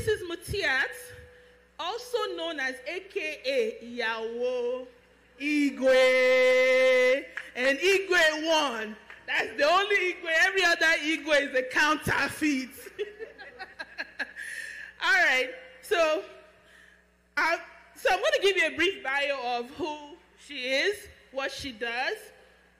Mrs. Mutiat, also known as AKA Yawo Igwe, and Igwe one. That's the only Igwe. Every other Igwe is a counterfeit. All right. So, uh, so I'm going to give you a brief bio of who she is, what she does,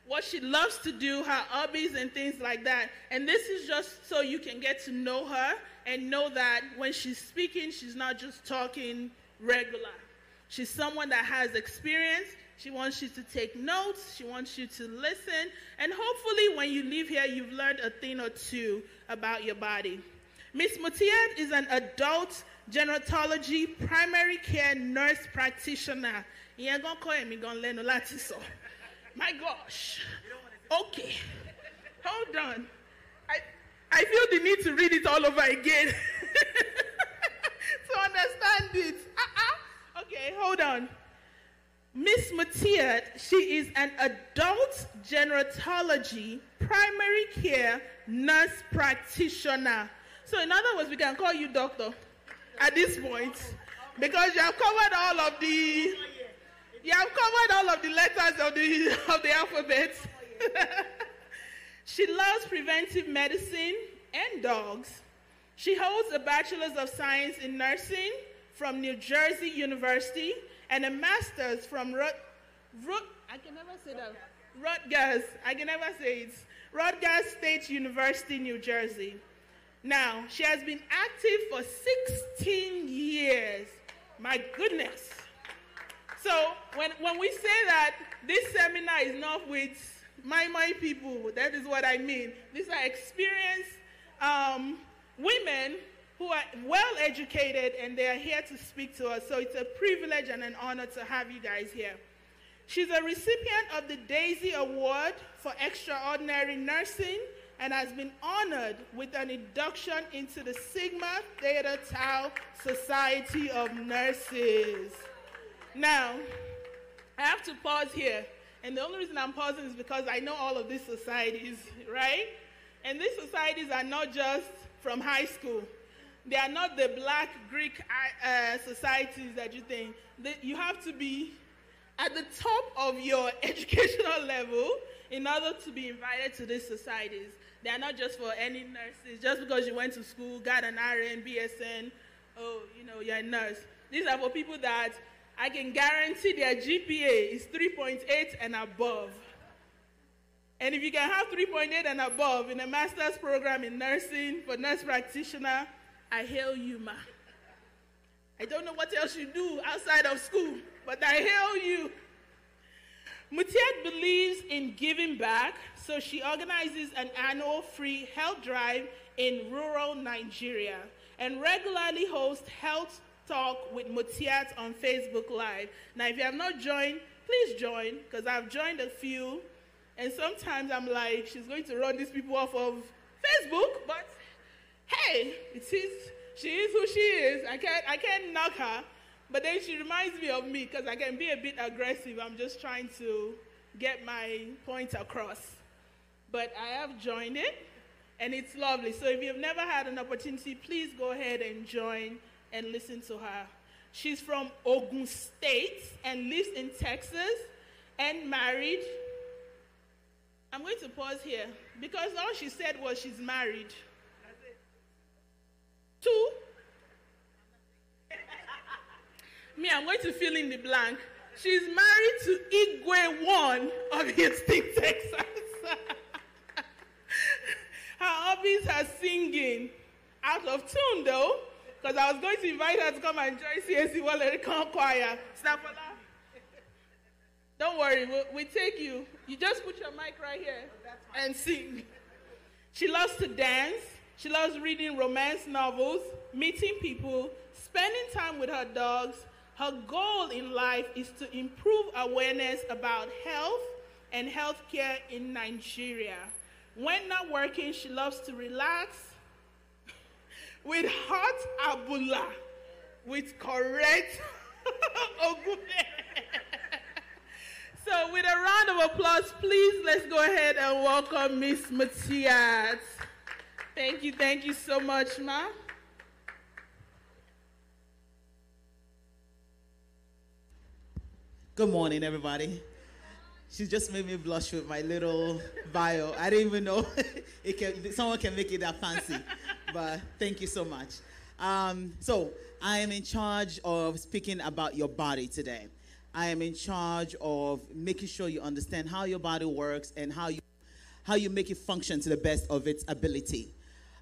what she loves to do, her hobbies, and things like that. And this is just so you can get to know her and know that when she's speaking, she's not just talking regular. She's someone that has experience. She wants you to take notes. She wants you to listen. And hopefully, when you leave here, you've learned a thing or two about your body. Miss Mutiat is an adult gerontology primary care nurse practitioner. My gosh. Okay. Hold on. I, I feel the need to read it all over again to understand it. Uh-uh. Okay, hold on. Miss Matiat, she is an adult gerontology primary care nurse practitioner. So, in other words, we can call you doctor at this point because you have covered all of the you have covered all of the letters of the of the alphabet. she loves preventive medicine and dogs. She holds a bachelor's of science in nursing from New Jersey University and a master's from Rut, Rut I can never say that. Rutgers. I can never say it. Rutgers State University, New Jersey. Now, she has been active for 16 years. My goodness. So, when, when we say that this seminar is not with my, my people, that is what I mean. These are experienced um, women who are well educated and they are here to speak to us. So, it's a privilege and an honor to have you guys here. She's a recipient of the Daisy Award for Extraordinary Nursing and has been honored with an induction into the Sigma Theta Tau Society of Nurses. Now, I have to pause here. And the only reason I'm pausing is because I know all of these societies, right? And these societies are not just from high school. They are not the black Greek uh, societies that you think. They, you have to be at the top of your educational level in order to be invited to these societies. They are not just for any nurses, just because you went to school, got an RN, BSN, oh, you know, you're a nurse. These are for people that I can guarantee their GPA is 3.8 and above. And if you can have 3.8 and above in a master's program in nursing for nurse practitioner, I hail you, ma. I don't know what else you do outside of school, but I hail you. Mutiat believes in giving back, so she organizes an annual free health drive in rural Nigeria and regularly hosts health talk with Mutiat on Facebook Live. Now, if you have not joined, please join because I've joined a few, and sometimes I'm like, she's going to run these people off of Facebook, but hey, it is she is who she is. I can't I can't knock her. But then she reminds me of me because I can be a bit aggressive. I'm just trying to get my point across. But I have joined it, and it's lovely. So if you've never had an opportunity, please go ahead and join and listen to her. She's from Ogun State and lives in Texas and married. I'm going to pause here because all she said was she's married. Two, me, I'm going to fill in the blank. She's married to Igwe one of Houston, Texas. her hobbies are singing. Out of tune though, because I was going to invite her to come and join CSC Walericon Choir. Snapola. Don't worry, we'll, we take you. You just put your mic right here oh, and sing. She loves to dance. She loves reading romance novels, meeting people, spending time with her dogs. Her goal in life is to improve awareness about health and healthcare in Nigeria. When not working, she loves to relax with hot abula, with correct ogube. so, with a round of applause, please let's go ahead and welcome Miss Matias. Thank you, thank you so much, Ma. Good morning, everybody. She just made me blush with my little bio. I didn't even know it can, someone can make it that fancy, but thank you so much. Um, so, I am in charge of speaking about your body today. I am in charge of making sure you understand how your body works and how you, how you make it function to the best of its ability.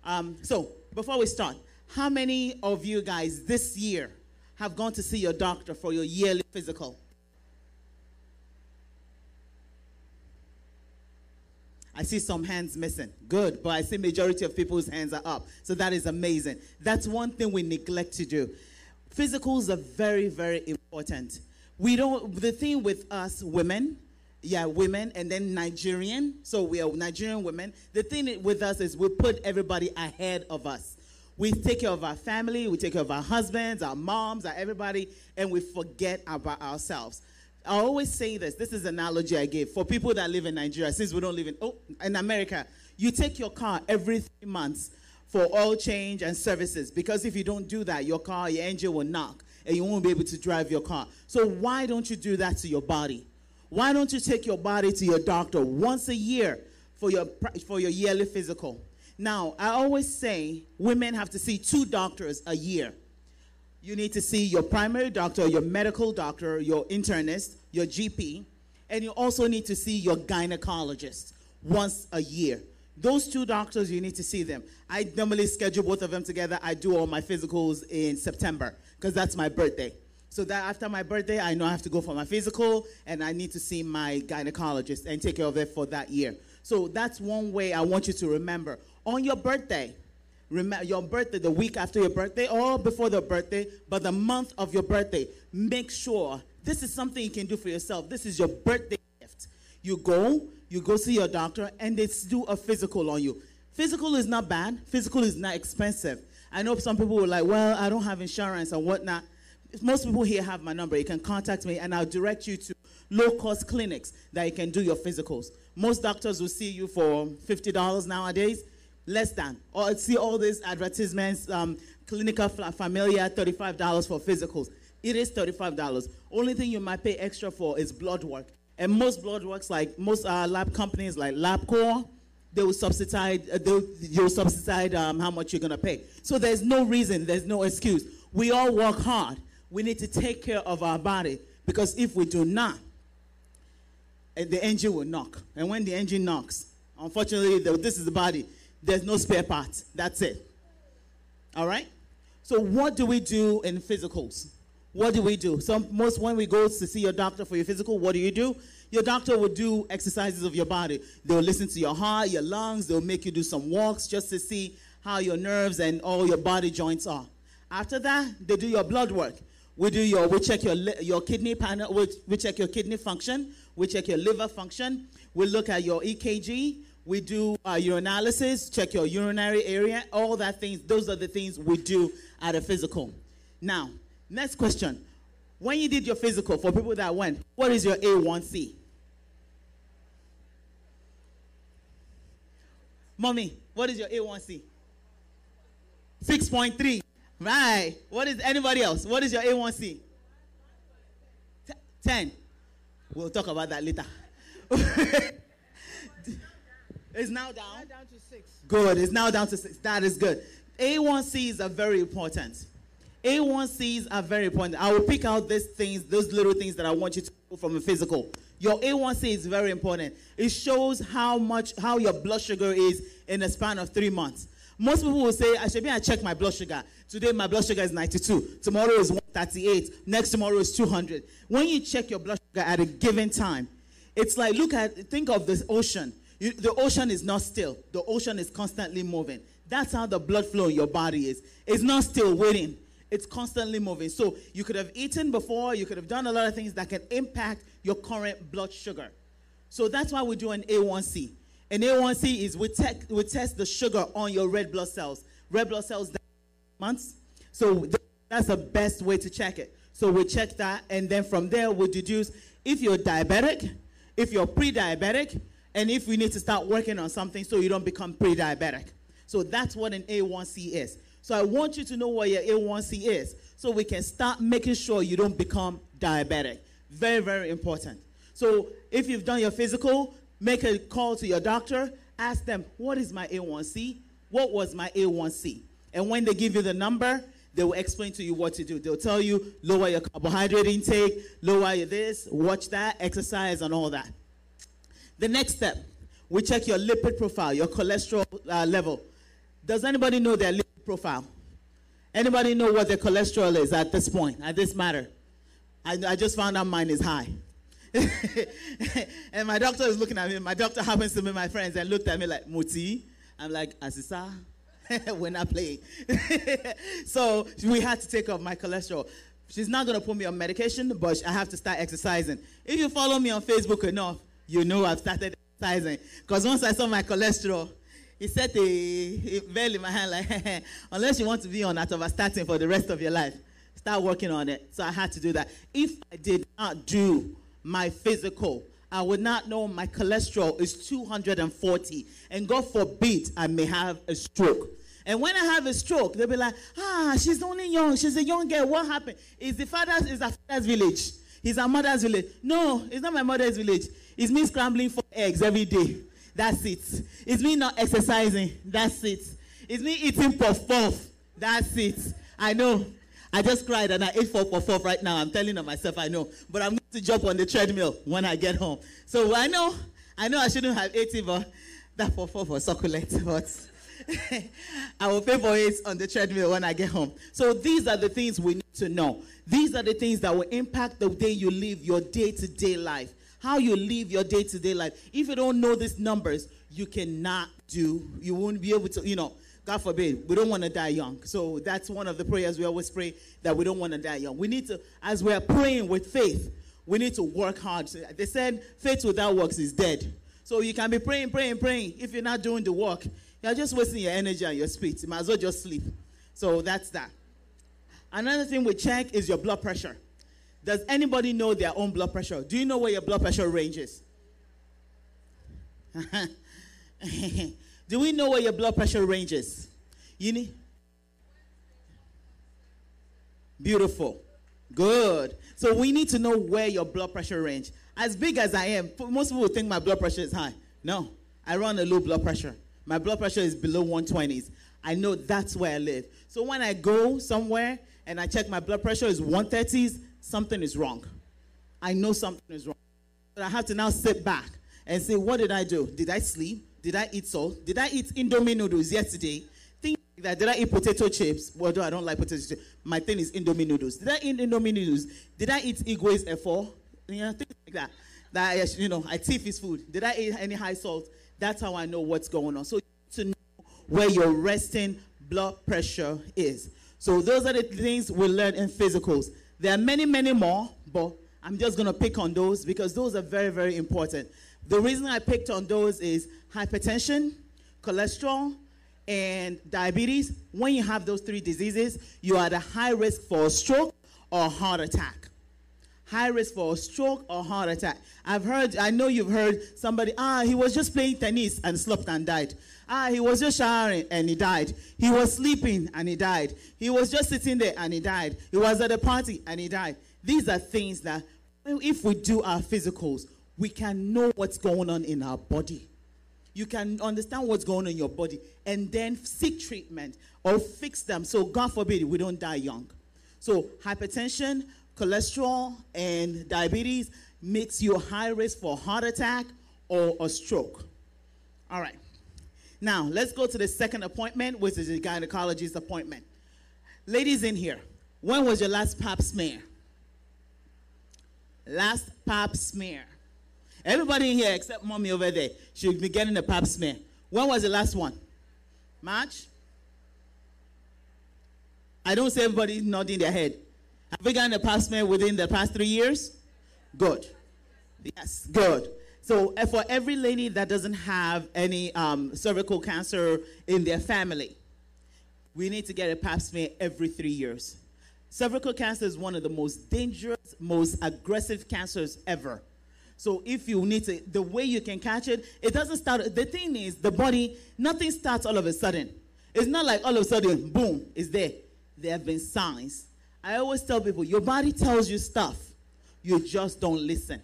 Um, so, before we start, how many of you guys this year have gone to see your doctor for your yearly physical? I see some hands missing. Good, but I see majority of people's hands are up. So that is amazing. That's one thing we neglect to do. Physicals are very, very important. We don't the thing with us women, yeah, women and then Nigerian. So we are Nigerian women. The thing with us is we put everybody ahead of us. We take care of our family, we take care of our husbands, our moms, our everybody, and we forget about ourselves. I always say this. This is an analogy I give for people that live in Nigeria. Since we don't live in oh in America, you take your car every three months for oil change and services because if you don't do that, your car, your engine will knock and you won't be able to drive your car. So why don't you do that to your body? Why don't you take your body to your doctor once a year for your for your yearly physical? Now, I always say women have to see two doctors a year. You need to see your primary doctor, your medical doctor, your internist, your GP, and you also need to see your gynecologist once a year. Those two doctors, you need to see them. I normally schedule both of them together. I do all my physicals in September because that's my birthday. So that after my birthday, I know I have to go for my physical and I need to see my gynecologist and take care of it for that year. So that's one way I want you to remember. On your birthday, remember your birthday, the week after your birthday or before the birthday, but the month of your birthday, make sure this is something you can do for yourself. This is your birthday gift. You go, you go see your doctor, and they do a physical on you. Physical is not bad. Physical is not expensive. I know some people were like, well, I don't have insurance and whatnot. Most people here have my number. You can contact me, and I'll direct you to low cost clinics that you can do your physicals. Most doctors will see you for $50 nowadays, less than. Or see all these advertisements, um, Clinica Familia, $35 for physicals. It is $35. Only thing you might pay extra for is blood work. And most blood works, like most uh, lab companies like LabCorp, they will subsidize, uh, they will subsidize um, how much you're going to pay. So there's no reason, there's no excuse. We all work hard. We need to take care of our body because if we do not, eh, the engine will knock. And when the engine knocks, unfortunately, this is the body, there's no spare parts. That's it. All right? So, what do we do in physicals? What do we do? So most when we go to see your doctor for your physical, what do you do? Your doctor will do exercises of your body. They'll listen to your heart, your lungs. They'll make you do some walks just to see how your nerves and all your body joints are. After that, they do your blood work. We do your we check your your kidney panel. We, we check your kidney function. We check your liver function. We look at your EKG. We do uh, analysis. Check your urinary area. All that things. Those are the things we do at a physical. Now, Next question. When you did your physical, for people that went, what is your A1C? Mommy, what is your A1C? 6.3. Right. What is anybody else? What is your A1C? 10. We'll talk about that later. it's now down. Now down to 6. Good. It's now down to 6. That is good. A1Cs are very important. A1Cs are very important. I will pick out these things, those little things that I want you to know from a physical. Your A1C is very important. It shows how much, how your blood sugar is in a span of three months. Most people will say, I should be, I check my blood sugar. Today, my blood sugar is 92. Tomorrow is 138. Next tomorrow is 200. When you check your blood sugar at a given time, it's like, look at, think of the ocean. You, the ocean is not still. The ocean is constantly moving. That's how the blood flow in your body is. It's not still waiting it's constantly moving. So you could have eaten before, you could have done a lot of things that can impact your current blood sugar. So that's why we do an A1C. An A1C is we, te- we test the sugar on your red blood cells. Red blood cells months. So that's the best way to check it. So we check that, and then from there we deduce if you're diabetic, if you're pre-diabetic, and if we need to start working on something so you don't become pre-diabetic. So that's what an A1C is. So I want you to know what your A1C is so we can start making sure you don't become diabetic. Very, very important. So if you've done your physical, make a call to your doctor. Ask them, what is my A1C? What was my A1C? And when they give you the number, they will explain to you what to do. They'll tell you lower your carbohydrate intake, lower your this, watch that, exercise, and all that. The next step, we check your lipid profile, your cholesterol uh, level. Does anybody know their lipid profile? Anybody know what their cholesterol is at this point, at this matter? I, I just found out mine is high. and my doctor is looking at me. My doctor happens to be my friends and looked at me like, Muti. I'm like, Asisa, we're not playing. so we had to take off my cholesterol. She's not going to put me on medication, but I have to start exercising. If you follow me on Facebook enough, you know I've started exercising. Because once I saw my cholesterol, he set a, a bell in my hand like, unless you want to be on atorvastatin for the rest of your life, start working on it. So I had to do that. If I did not do my physical, I would not know my cholesterol is 240. And God forbid I may have a stroke. And when I have a stroke, they'll be like, ah, she's only young. She's a young girl. What happened? Is the father's, is a father's village. Is a mother's village. No, it's not my mother's village. It's me scrambling for eggs every day. That's it. It's me not exercising. That's it. It's me eating puff puff. That's it. I know. I just cried and I ate four puff puff right now. I'm telling myself I know. But I'm going to jump on the treadmill when I get home. So I know, I know I shouldn't have ate it, but that puff puff was succulent. But I will pay for it on the treadmill when I get home. So these are the things we need to know. These are the things that will impact the way you live your day to day life how you live your day to day life. If you don't know these numbers, you cannot do, you won't be able to, you know, God forbid, we don't want to die young. So that's one of the prayers we always pray that we don't want to die young. We need to, as we're praying with faith, we need to work hard. They said faith without works is dead. So you can be praying, praying, praying. If you're not doing the work, you're just wasting your energy and your speed. You might as well just sleep. So that's that. Another thing we check is your blood pressure. Does anybody know their own blood pressure? Do you know where your blood pressure range is? Do we know where your blood pressure range is? You need? Beautiful. Good. So we need to know where your blood pressure range. As big as I am, most people think my blood pressure is high. No, I run a low blood pressure. My blood pressure is below 120s. I know that's where I live. So when I go somewhere and I check my blood pressure is 130s, something is wrong. I know something is wrong. But I have to now sit back and say, what did I do? Did I sleep? Did I eat salt? Did I eat Indomie noodles yesterday? Think like that. Did I eat potato chips? Well, I don't like potato chips. My thing is Indomie noodles. Did I eat Indomie noodles? Did I eat Igwe's F4? You know, things like that. That, you know, I thief his food. Did I eat any high salt? That's how I know what's going on. So to know where your resting blood pressure is. So those are the things we learn in physicals. There are many, many more, but I'm just going to pick on those because those are very, very important. The reason I picked on those is hypertension, cholesterol, and diabetes. When you have those three diseases, you are at a high risk for a stroke or heart attack. High risk for a stroke or heart attack. I've heard, I know you've heard somebody, ah, he was just playing tennis and slept and died. Ah, he was just showering and he died. He was sleeping and he died. He was just sitting there and he died. He was at a party and he died. These are things that, if we do our physicals, we can know what's going on in our body. You can understand what's going on in your body and then seek treatment or fix them. So, God forbid, we don't die young. So, hypertension, cholesterol, and diabetes makes you high risk for heart attack or a stroke. All right. Now, let's go to the second appointment, which is the gynecologist appointment. Ladies in here, when was your last pap smear? Last pap smear. Everybody in here except mommy over there should be getting a pap smear. When was the last one? March? I don't see everybody nodding their head. Have we gotten a pap smear within the past three years? Good. Yes, good. So uh, for every lady that doesn't have any um, cervical cancer in their family, we need to get a pap smear every three years. Cervical cancer is one of the most dangerous, most aggressive cancers ever. So if you need to, the way you can catch it, it doesn't start. The thing is, the body, nothing starts all of a sudden. It's not like all of a sudden, boom, it's there. There have been signs. I always tell people, your body tells you stuff You just don't listen.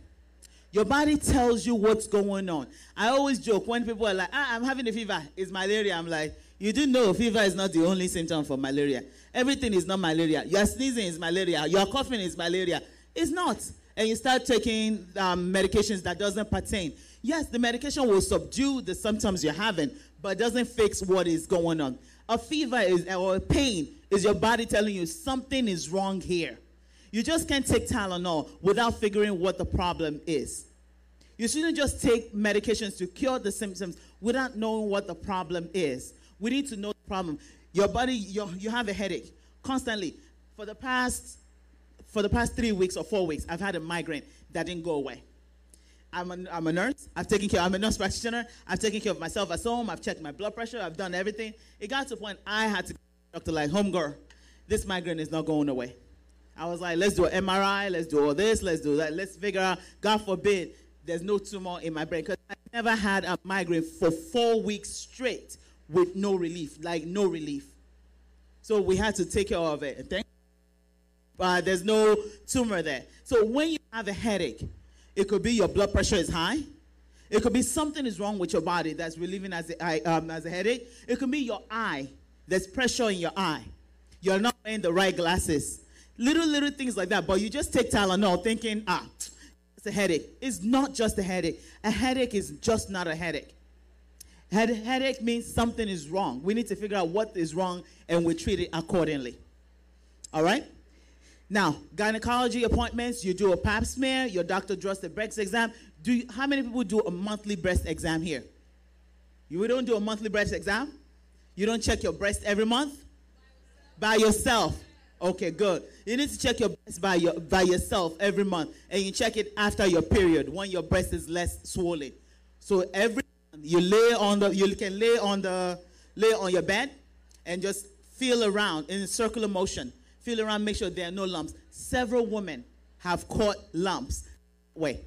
Your body tells you what's going on. I always joke when people are like, ah, I'm having a fever. It's malaria. I'm like, you do know fever is not the only symptom for malaria. Everything is not malaria. Your sneezing is malaria. Your coughing is malaria. It's not. And you start taking um, medications that doesn't pertain. Yes, the medication will subdue the symptoms you're having, but doesn't fix what is going on. A fever is or a pain is your body telling you something is wrong here. You just can't take Tylenol without figuring what the problem is. You shouldn't just take medications to cure the symptoms without knowing what the problem is. We need to know the problem. Your body, you have a headache constantly. For the past, for the past three weeks or four weeks, I've had a migraine that didn't go away. I'm a, I'm a nurse. I've taken care. I'm a nurse practitioner. I've taken care of myself at home. I've checked my blood pressure. I've done everything. It got to a point I had to doctor like, home girl, this migraine is not going away. I was like, let's do an MRI, let's do all this, let's do that, let's figure out, God forbid, there's no tumor in my brain. Because I never had a migraine for four weeks straight with no relief, like no relief. So we had to take care of it. Thank there's no tumor there. So when you have a headache, it could be your blood pressure is high. It could be something is wrong with your body that's relieving as a, um, as a headache. It could be your eye. There's pressure in your eye. You're not wearing the right glasses. Little, little things like that. But you just take Tylenol thinking, ah, it's a headache. It's not just a headache. A headache is just not a headache. Head, headache means something is wrong. We need to figure out what is wrong and we treat it accordingly. All right? Now, gynecology appointments, you do a pap smear, your doctor draws the breast exam. Do you, how many people do a monthly breast exam here? You don't do a monthly breast exam? You don't check your breast every month? By yourself. Okay, good. You need to check your breast by, your, by yourself every month. And you check it after your period when your breast is less swollen. So every you lay on the you can lay on the lay on your bed and just feel around in circular motion. Feel around, make sure there are no lumps. Several women have caught lumps. Wait.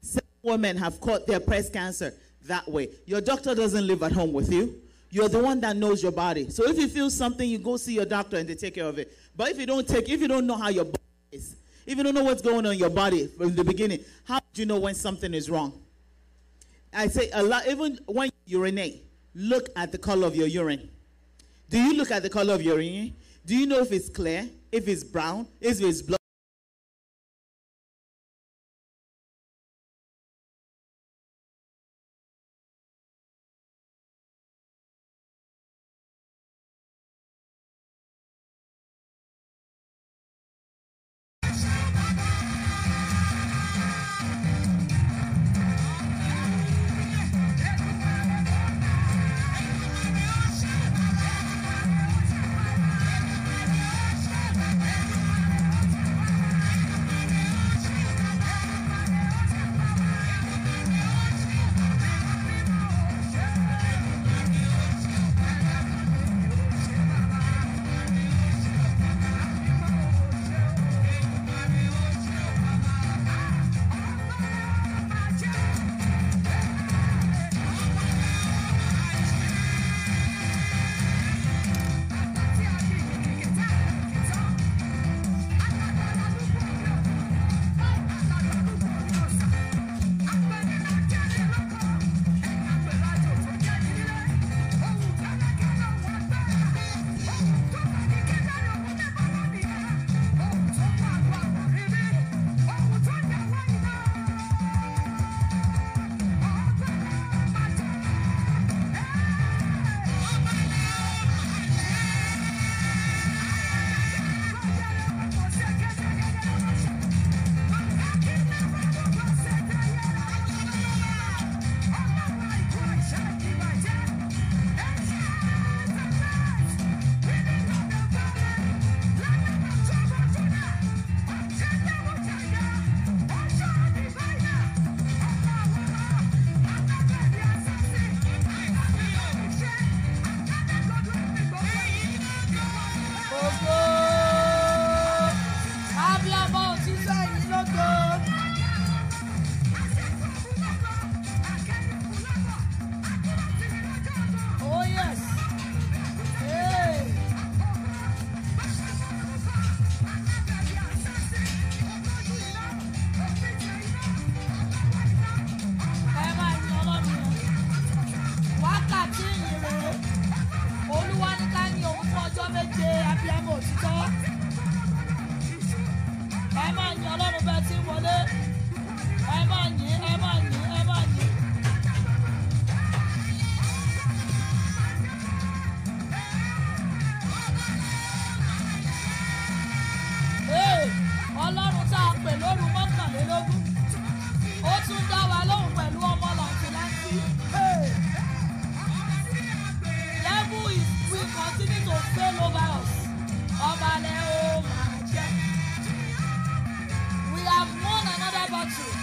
Several women have caught their breast cancer that way. Your doctor doesn't live at home with you. You're the one that knows your body. So if you feel something, you go see your doctor and they take care of it. But if you don't take, if you don't know how your body is, if you don't know what's going on in your body from the beginning, how do you know when something is wrong? I say a lot, even when you urinate, look at the color of your urine. Do you look at the color of your urine? Do you know if it's clear, if it's brown, if it's blood? we have won another battle.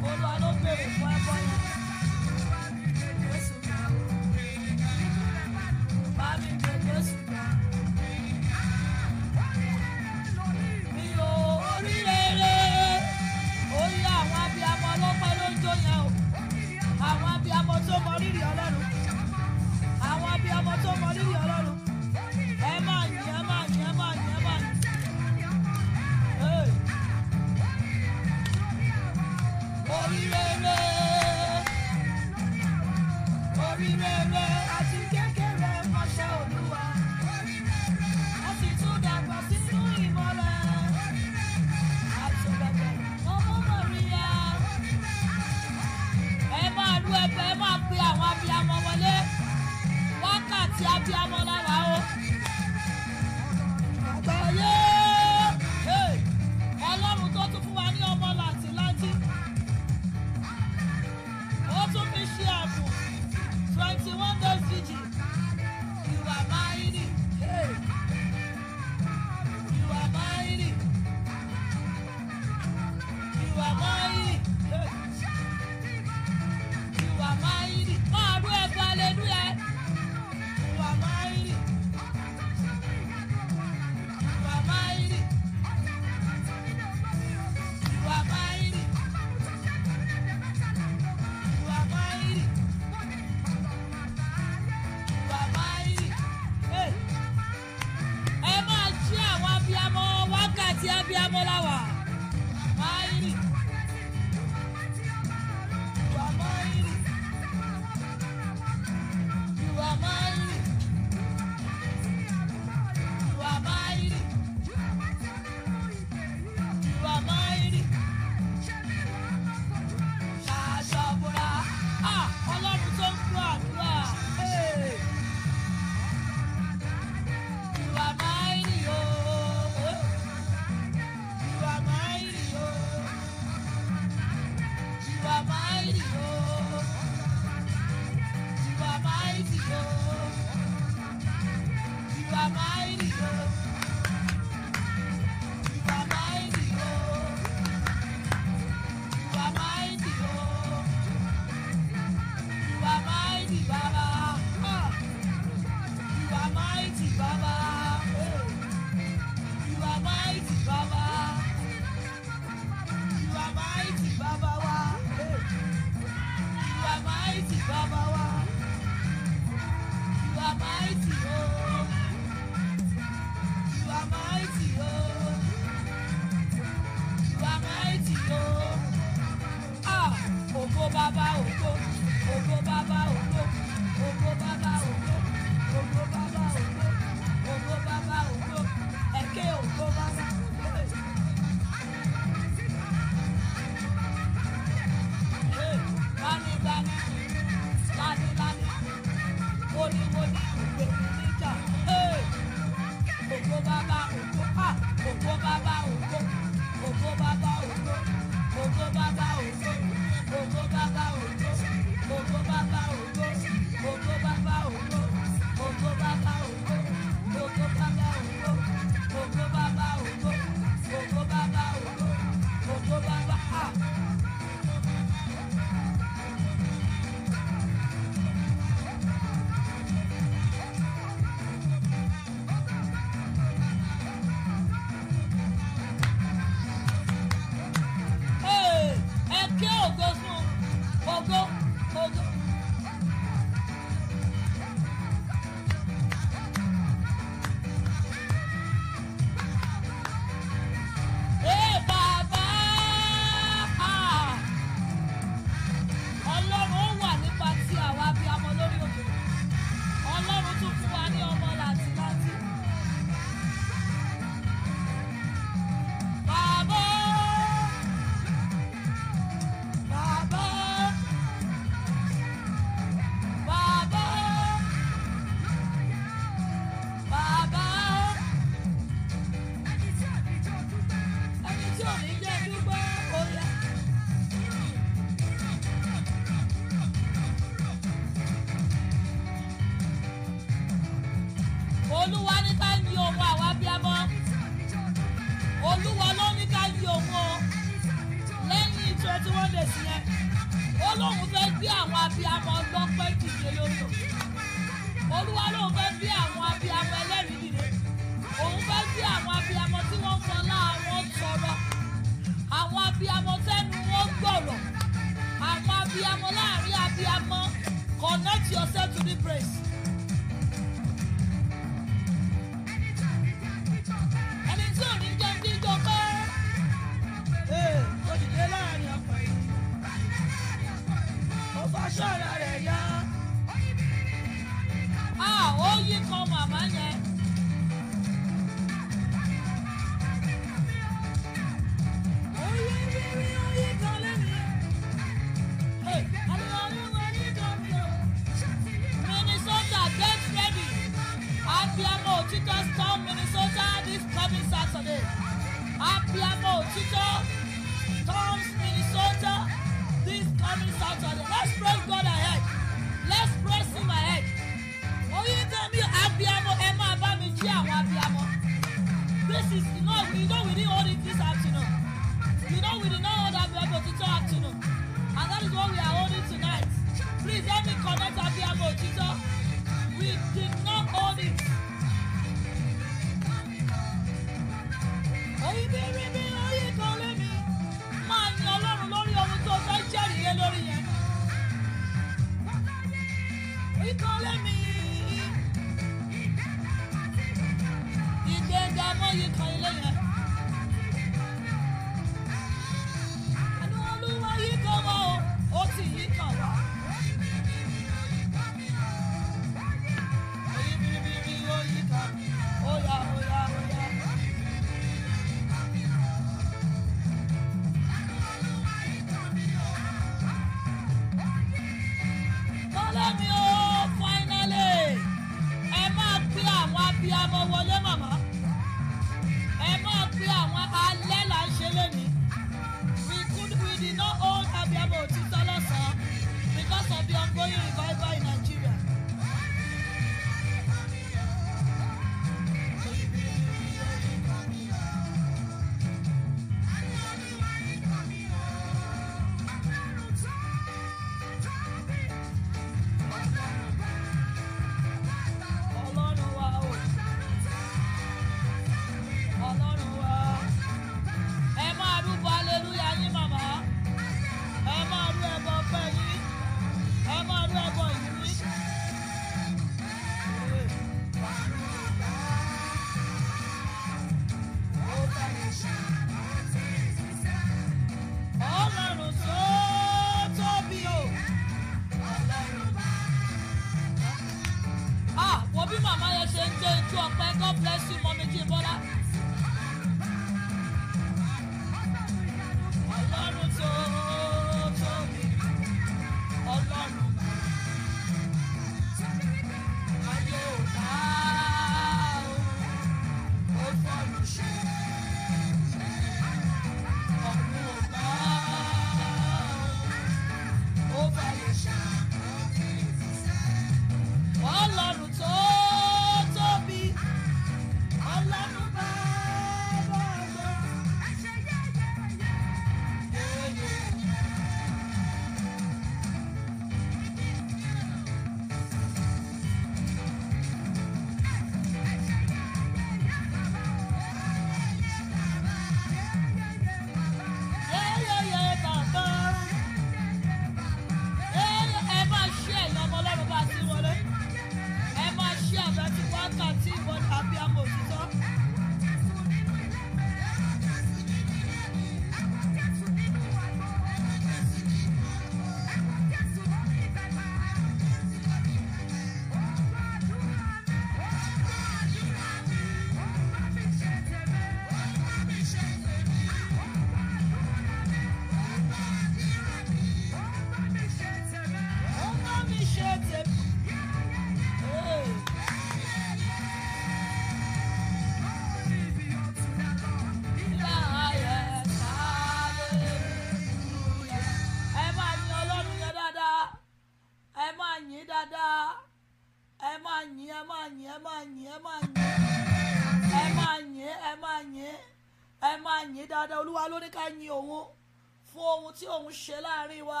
tí òun ṣe láàárín wa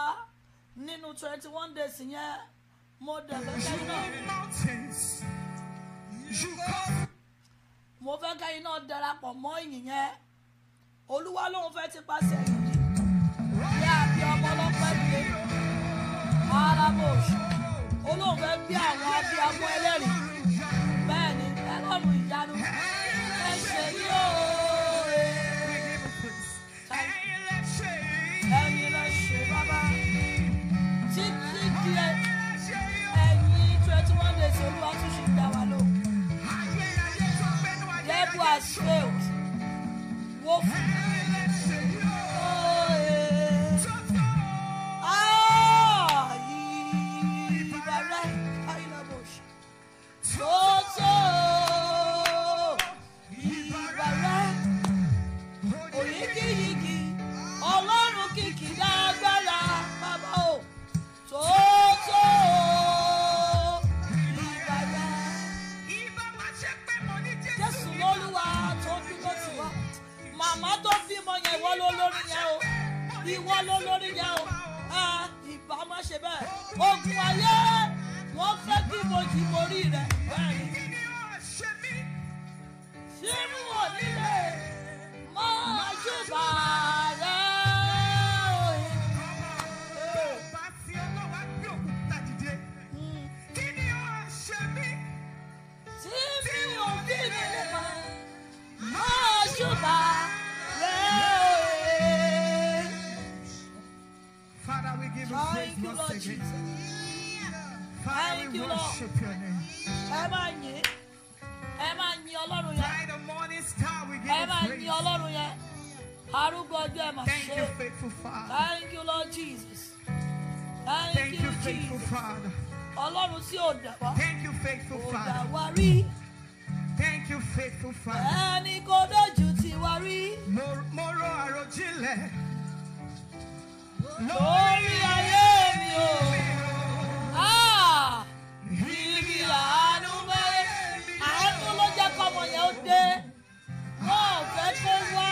nínú twenty one days yẹn mo dẹ̀ fẹ́ kẹ́yìn náà mo fẹ́ kẹ́yìn náà darapọ̀ mọ́ ìyìn yẹn. Olúwa lòun fẹ́ ti pàṣẹ yìí. Bí àbí ọmọ ọlọ́pàá ìdílé arábòsù fẹ́ bí àwọn abiyamọ ẹlẹ́rìí. Bẹ́ẹ̀ ni ẹlọ́run ìyanu. Matheus, Wolf. ìwọ ló lórí yẹ o. Ìbá ṣe bẹ́ẹ̀. Ogun ayé wọ́n fẹ́ kí mo jì borí rẹ̀. Bẹ́ẹ̀ ni. Thank you, Lord Jesus. Thank you, Lord. ẹ máa yin ọlọ́run yẹn. Ẹ máa yin ọlọ́run yẹn. Arúgbó ọjọ́ ẹ máa ṣe. thank you lord jesus. Thank, thank you faithful Father. sí òdà wá. Òdà wá rí. Ẹni kò dojú ti wá rí. mo. lórí ayé mi o. Ah! Ìrì àánú mẹ́rin àánú ló jẹ́ kọ́mọ yẹn ó dé. Wọ́n fẹ́ kó wá.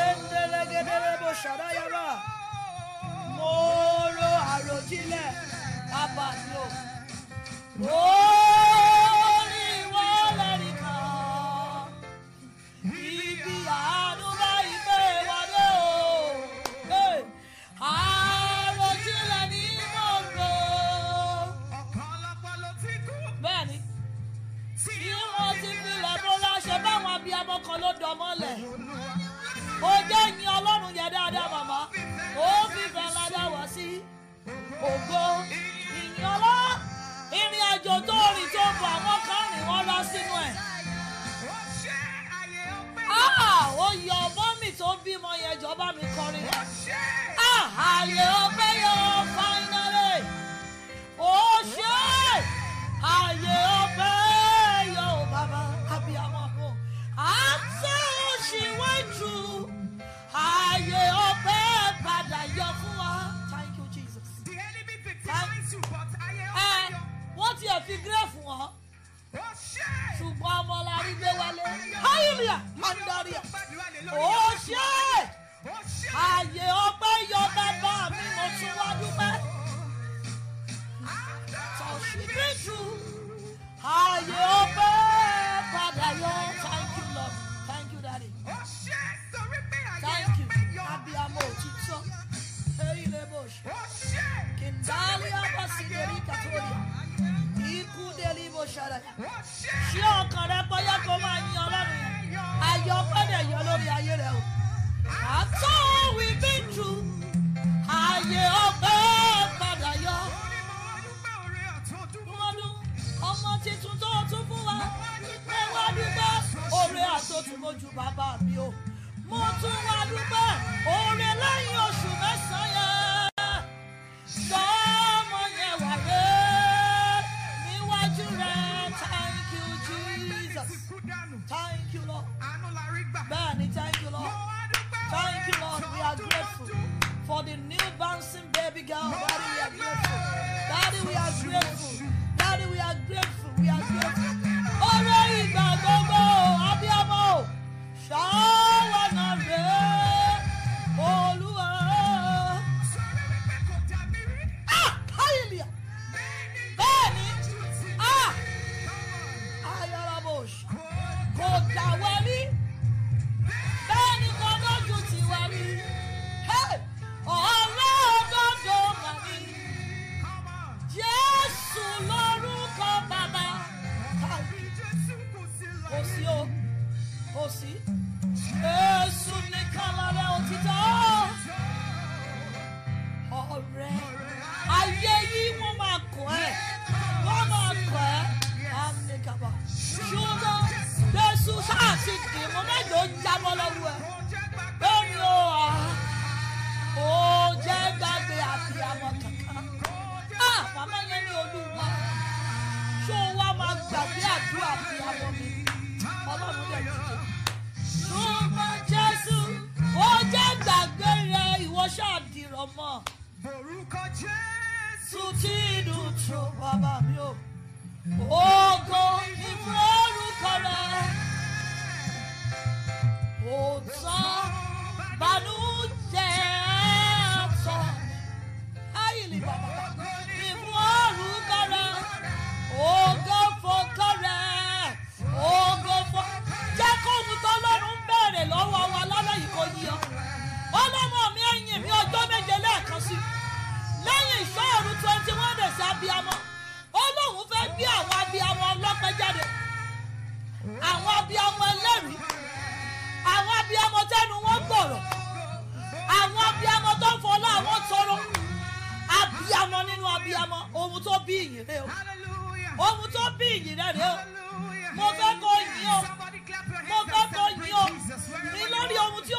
Endelegedere bó ṣàdá yàrá. Mo ro àròjinlẹ̀ bàbá. Oh! ògo ìyànlọ́ ìrìn àjò tó rìn tó bọ̀ àwọn kan rìn wọ́n lọ sínú ẹ̀. ó yẹ.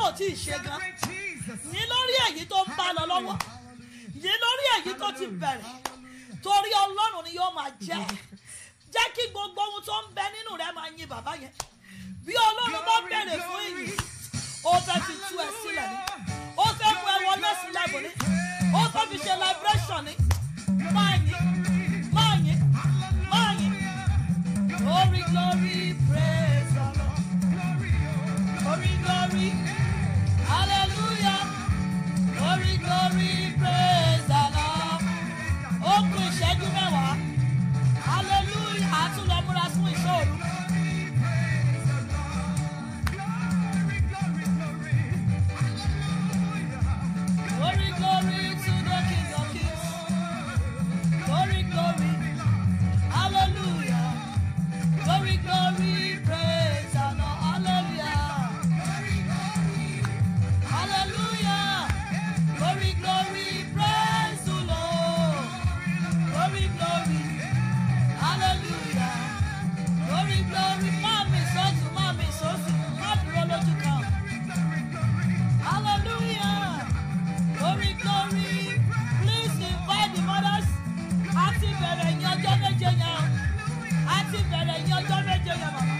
ò tí ì ṣe gan. Ní lórí èyí tó ń bá lọ lọ́wọ́ ní lórí èyí tó ti bẹ̀rẹ̀ torí ọlọ́run ni yóò máa jẹ́. Jẹ́ kí gbogbo ohun tó ń bẹ nínú rẹ máa yin bàbá yẹn. Bí ọlọ́run bá bẹ̀rẹ̀ fún ìyìn ó fẹ́ fi tú ẹ sílẹ̀ ni. Ó fẹ́ fún ẹ wọlé sílẹ̀ bò ní ó fẹ́ fi ṣe liberation ni. Máa yìn máa yìn máa yìn glory glory praise the lord. Glory glory ó kù ìṣẹ́jú mẹ́wàá. Hallelujah. Àtúnlọ́múra fún ìṣòro. Thank you.